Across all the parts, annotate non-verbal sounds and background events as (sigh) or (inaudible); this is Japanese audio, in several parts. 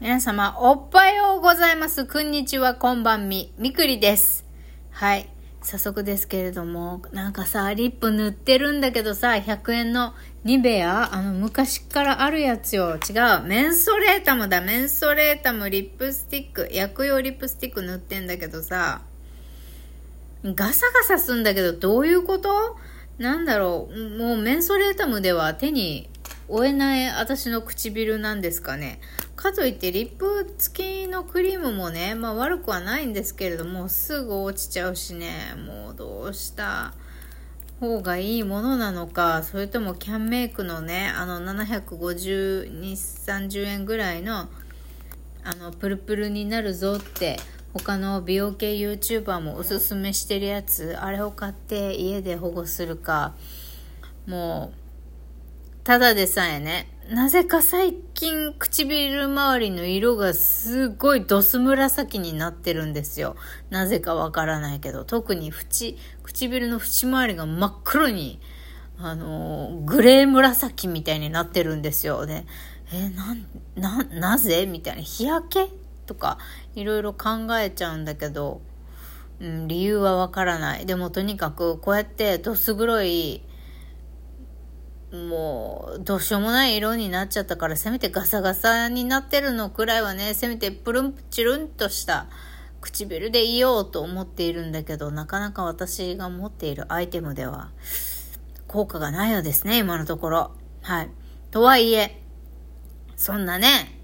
皆様、おっぱようございます。こんにちは、こんばんみ。みくりです。はい。早速ですけれども、なんかさ、リップ塗ってるんだけどさ、100円のニベアあの、昔からあるやつよ。違う。メンソレータムだ。メンソレータムリップスティック。薬用リップスティック塗ってんだけどさ、ガサガサすんだけど、どういうこと？なんだろう。もうメンソレータムでは手に負えない私の唇なんですかね。かといってリップ付きのクリームもね、まあ悪くはないんですけれども、すぐ落ちちゃうしね、もうどうした方がいいものなのか、それともキャンメイクのね、あの750、30円ぐらいの、あの、プルプルになるぞって、他の美容系 YouTuber もおすすめしてるやつ、あれを買って家で保護するか、もう、ただでさえね、なぜか最近唇周りの色がすごいドス紫になってるんですよ。なぜかわからないけど、特に縁、唇の縁周りが真っ黒に、あのグレー紫みたいになってるんですよ。で、えな、な、なぜ？みたいな。日焼け？とか、いろいろ考えちゃうんだけど、うん、理由はわからない。でもとにかく、こうやってどす黒い、もう、どうしようもない色になっちゃったから、せめてガサガサになってるのくらいはね、せめてプルンプチルンとした唇でいようと思っているんだけど、なかなか私が持っているアイテムでは、効果がないようですね、今のところ。はい。とはいえ、そんなね、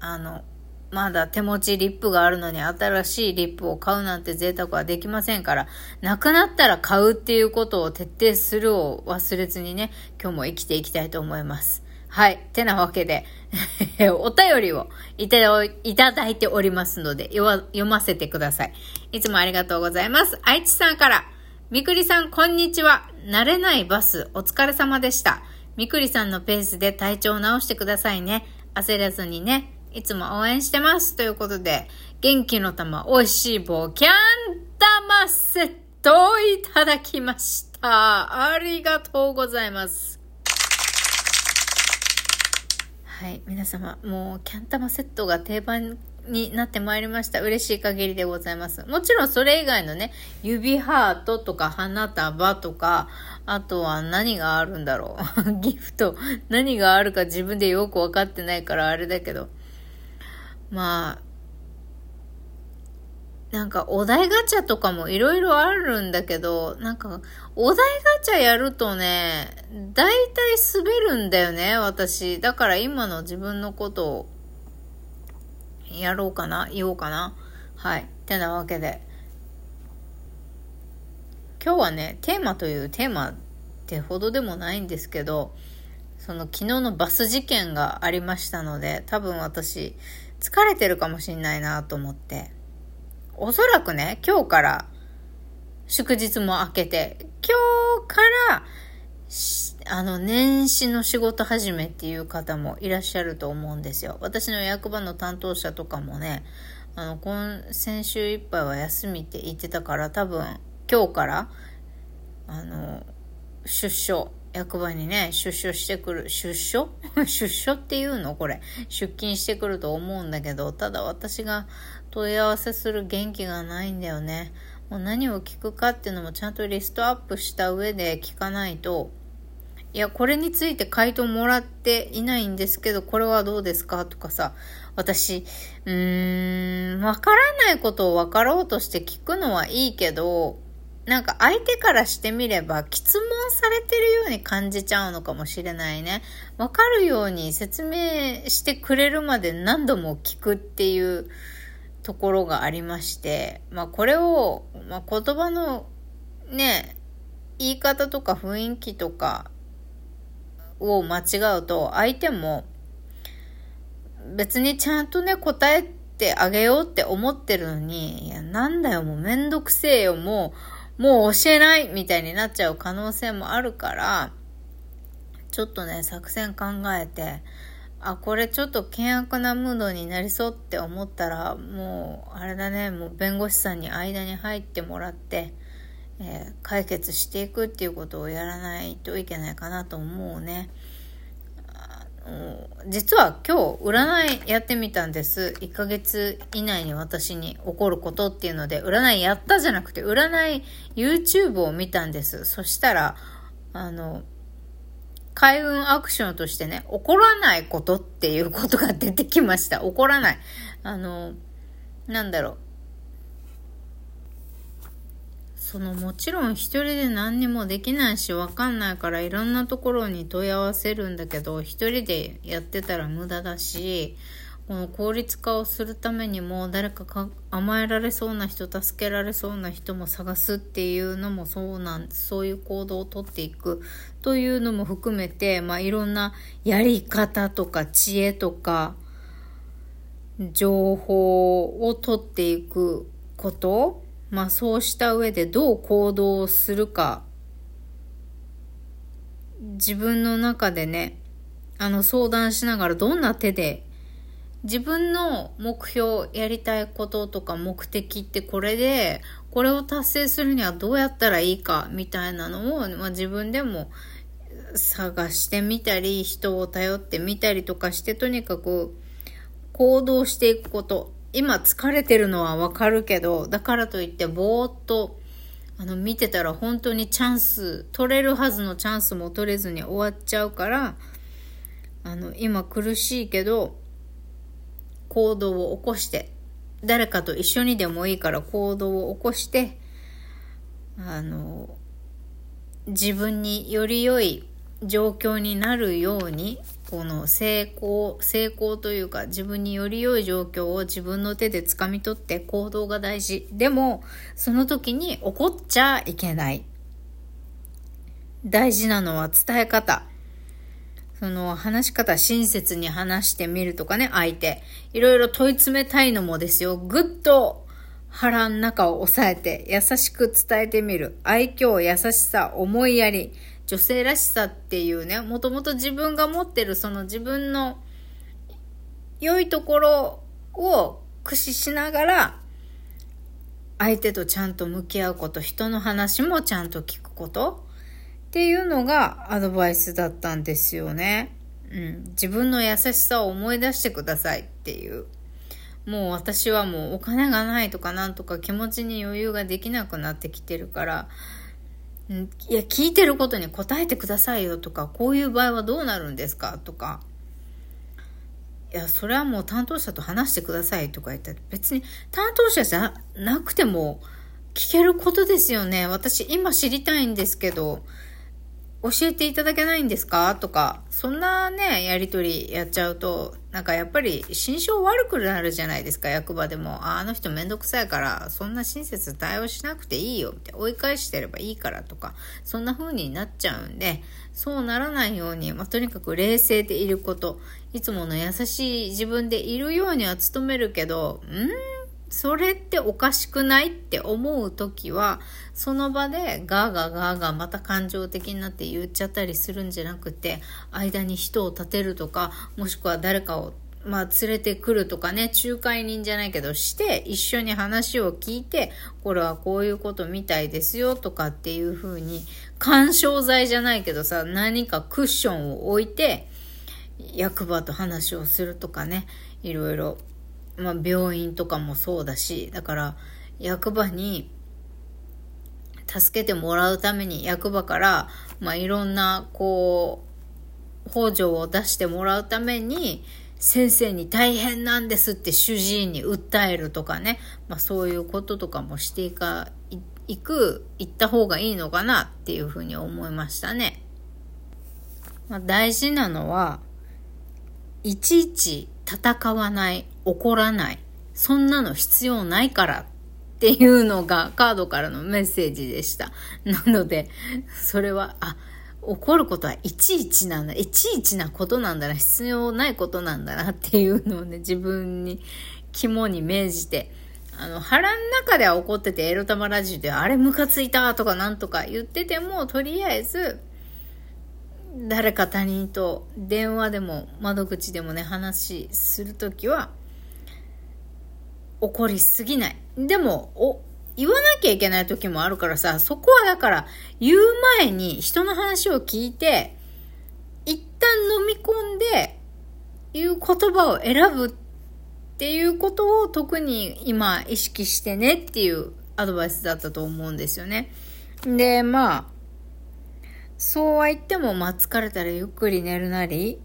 あの、まだ手持ちリップがあるのに新しいリップを買うなんて贅沢はできませんから、なくなったら買うっていうことを徹底するを忘れずにね、今日も生きていきたいと思います。はい。てなわけで (laughs) お便りをいただいておりますので読ませてください。いつもありがとうございます。愛知さんから、みくりさん、こんにちは。慣れないバス、お疲れ様でした。みくりさんのペースで体調を直してくださいね。焦らずにね。いつも応援してます。ということで、元気の玉、美味しい棒、キャン玉セットをいただきました。ありがとうございます。はい、皆様、もう、キャン玉セットが定番になってまいりました。嬉しい限りでございます。もちろんそれ以外のね、指ハートとか花束とか、あとは何があるんだろう。(laughs) ギフト。何があるか自分でよくわかってないからあれだけど。まあ、なんかお題ガチャとかもいろいろあるんだけど、なんかお題ガチャやるとね、大体滑るんだよね、私。だから今の自分のことをやろうかな、言おうかな。はい。ってなわけで。今日はね、テーマというテーマってほどでもないんですけど、その昨日のバス事件がありましたので、多分私、疲れてるかもしんないなと思って。おそらくね、今日から祝日も明けて、今日から、あの、年始の仕事始めっていう方もいらっしゃると思うんですよ。私の役場の担当者とかもね、あの、今、先週いっぱいは休みって言ってたから多分今日から、あの、出所役場にね、出所してくる、出所？(laughs) 出所っていうのこれ。出勤してくると思うんだけど、ただ私が問い合わせする元気がないんだよね。もう何を聞くかっていうのもちゃんとリストアップした上で聞かないと、いや、これについて回答もらっていないんですけど、これはどうですか？とかさ、私、うーん、わからないことを分かろうとして聞くのはいいけど、なんか相手からしてみれば、質問されてるように感じちゃうのかもしれないね。わかるように説明してくれるまで何度も聞くっていうところがありまして、まあこれを、まあ、言葉のね、言い方とか雰囲気とかを間違うと、相手も別にちゃんとね、答えてあげようって思ってるのに、いや、なんだよ、もうめんどくせえよ、もう、もう教えないみたいになっちゃう可能性もあるから、ちょっとね、作戦考えて、あ、これちょっと険悪なムードになりそうって思ったら、もう、あれだね、もう弁護士さんに間に入ってもらって、えー、解決していくっていうことをやらないといけないかなと思うね。実は今日占いやってみたんです。1ヶ月以内に私に起こることっていうので、占いやったじゃなくて、占い YouTube を見たんです。そしたら、あの、開運アクションとしてね、起こらないことっていうことが出てきました。起こらない。あの、なんだろう。そのもちろん一人で何にもできないしわかんないからいろんなところに問い合わせるんだけど一人でやってたら無駄だしこの効率化をするためにも誰かか甘えられそうな人助けられそうな人も探すっていうのもそうなんそういう行動をとっていくというのも含めて、まあ、いろんなやり方とか知恵とか情報を取っていくことまあそうした上でどう行動するか、自分の中でね、あの相談しながらどんな手で自分の目標、やりたいこととか目的ってこれで、これを達成するにはどうやったらいいかみたいなのを、まあ、自分でも探してみたり、人を頼ってみたりとかして、とにかく行動していくこと。今疲れてるのはわかるけど、だからといってぼーっと、あの、見てたら本当にチャンス、取れるはずのチャンスも取れずに終わっちゃうから、あの、今苦しいけど、行動を起こして、誰かと一緒にでもいいから行動を起こして、あの、自分により良い状況になるようにこの成功、成功というか自分により良い状況を自分の手で掴み取って行動が大事。でも、その時に怒っちゃいけない。大事なのは伝え方。その話し方、親切に話してみるとかね、相手。いろいろ問い詰めたいのもですよ。ぐっと腹の中を押さえて優しく伝えてみる。愛嬌、優しさ、思いやり。女性らしさっていうね、もともと自分が持ってるその自分の良いところを駆使しながら、相手とちゃんと向き合うこと、人の話もちゃんと聞くことっていうのがアドバイスだったんですよね。うん。自分の優しさを思い出してくださいっていう。もう私はもうお金がないとかなんとか気持ちに余裕ができなくなってきてるから、いや、聞いてることに答えてくださいよとか、こういう場合はどうなるんですか？とか、いや、それはもう担当者と話してくださいとか言ったら、別に担当者じゃなくても聞けることですよね。私今知りたいんですけど、教えていただけないんですか？とか、そんなね、やりとりやっちゃうと、なんかやっぱり心象悪くなるじゃないですか、役場でも。あの人めんどくさいから、そんな親切対応しなくていいよ、って追い返してればいいからとか、そんな風になっちゃうんで、そうならないように、まあ、とにかく冷静でいること、いつもの優しい自分でいるようには努めるけど、ん？ーそれっておかしくないって思う時は、その場でガーガーガーガーまた感情的になって言っちゃったりするんじゃなくて、間に人を立てるとか、もしくは誰かをまあ、連れてくるとかね、仲介人じゃないけど、して、一緒に話を聞いて、これはこういうことみたいですよ、とかっていう風に、干渉剤じゃないけどさ、何かクッションを置いて、役場と話をするとかね、いろいろまあ、病院とかもそうだし、だから役場に助けてもらうために役場から、まあ、いろんな、こう、補助を出してもらうために、先生に大変なんですって主治医に訴えるとかね、まあ、そういうこととかもしていか、いく、行った方がいいのかなっていうふうに思いましたね。まあ、大事なのは、いちいち戦わない、怒らない、そんなの必要ないからっていうのがカードからのメッセージでした。なので、それは、あ、怒ることはいちいちなんだ、いちいちなことなんだな、必要ないことなんだなっていうのをね、自分に肝に銘じて、あの、腹の中では怒ってて、エロ玉ラジオで、あれムカついたとかなんとか言ってても、とりあえず、誰か他人と電話でも窓口でもね話するときは怒りすぎないでもお言わなきゃいけない時もあるからさそこはだから言う前に人の話を聞いて一旦飲み込んでいう言葉を選ぶっていうことを特に今意識してねっていうアドバイスだったと思うんですよね。で、まあ、そうは言っても、まあ疲れたらゆっくり寝るなり、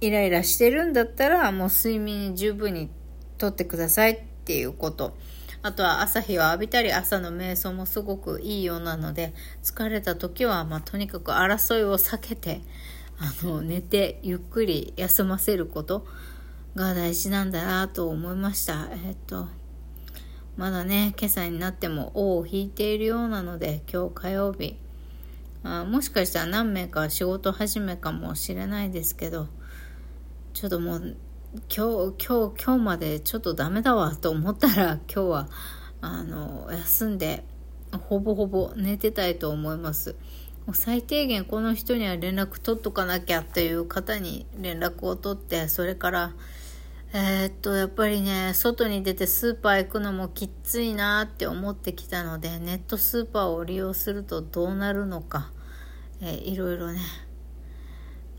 イライラしてるんだったら、もう睡眠十分にとってくださいっていうこと。あとは朝日を浴びたり朝の瞑想もすごくいいようなので疲れた時はまあとにかく争いを避けてあの (laughs) 寝てゆっくり休ませることが大事なんだなと思いました。えっとまだね今朝になっても尾を引いているようなので今日火曜日あもしかしたら何名か仕事始めかもしれないですけどちょっともう今日今日今日までちょっとダメだわと思ったら (laughs) 今日はあの休んでほぼほぼ寝てたいと思います。最低限この人には連絡取っとかなきゃっていう方に連絡を取ってそれからえー、っとやっぱりね外に出てスーパー行くのもきついなって思ってきたのでネットスーパーを利用するとどうなるのか、えー、いろいろね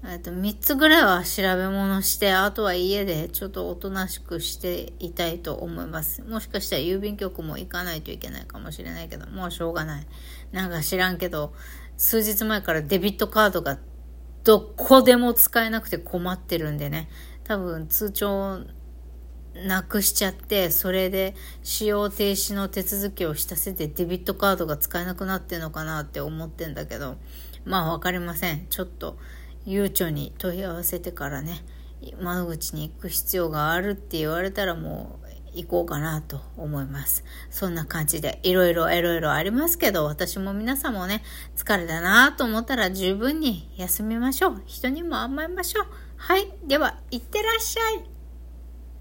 えっと、3つぐらいは調べ物して、あとは家でちょっとおとなしくしていたいと思います。もしかしたら郵便局も行かないといけないかもしれないけど、もうしょうがない。なんか知らんけど、数日前からデビットカードがどこでも使えなくて困ってるんでね、多分通帳なくしちゃって、それで使用停止の手続きをしたせてデビットカードが使えなくなってんのかなって思ってんだけど、まあわかりません。ちょっと。悠長に問い合わせてからね窓口に行く必要があるって言われたらもう行こうかなと思います。そんな感じで、いろいろいろいろありますけど、私も皆さんもね、疲れたなと思ったら十分に休みましょう。人にも甘えましょう。はい。では、いってらっしゃい。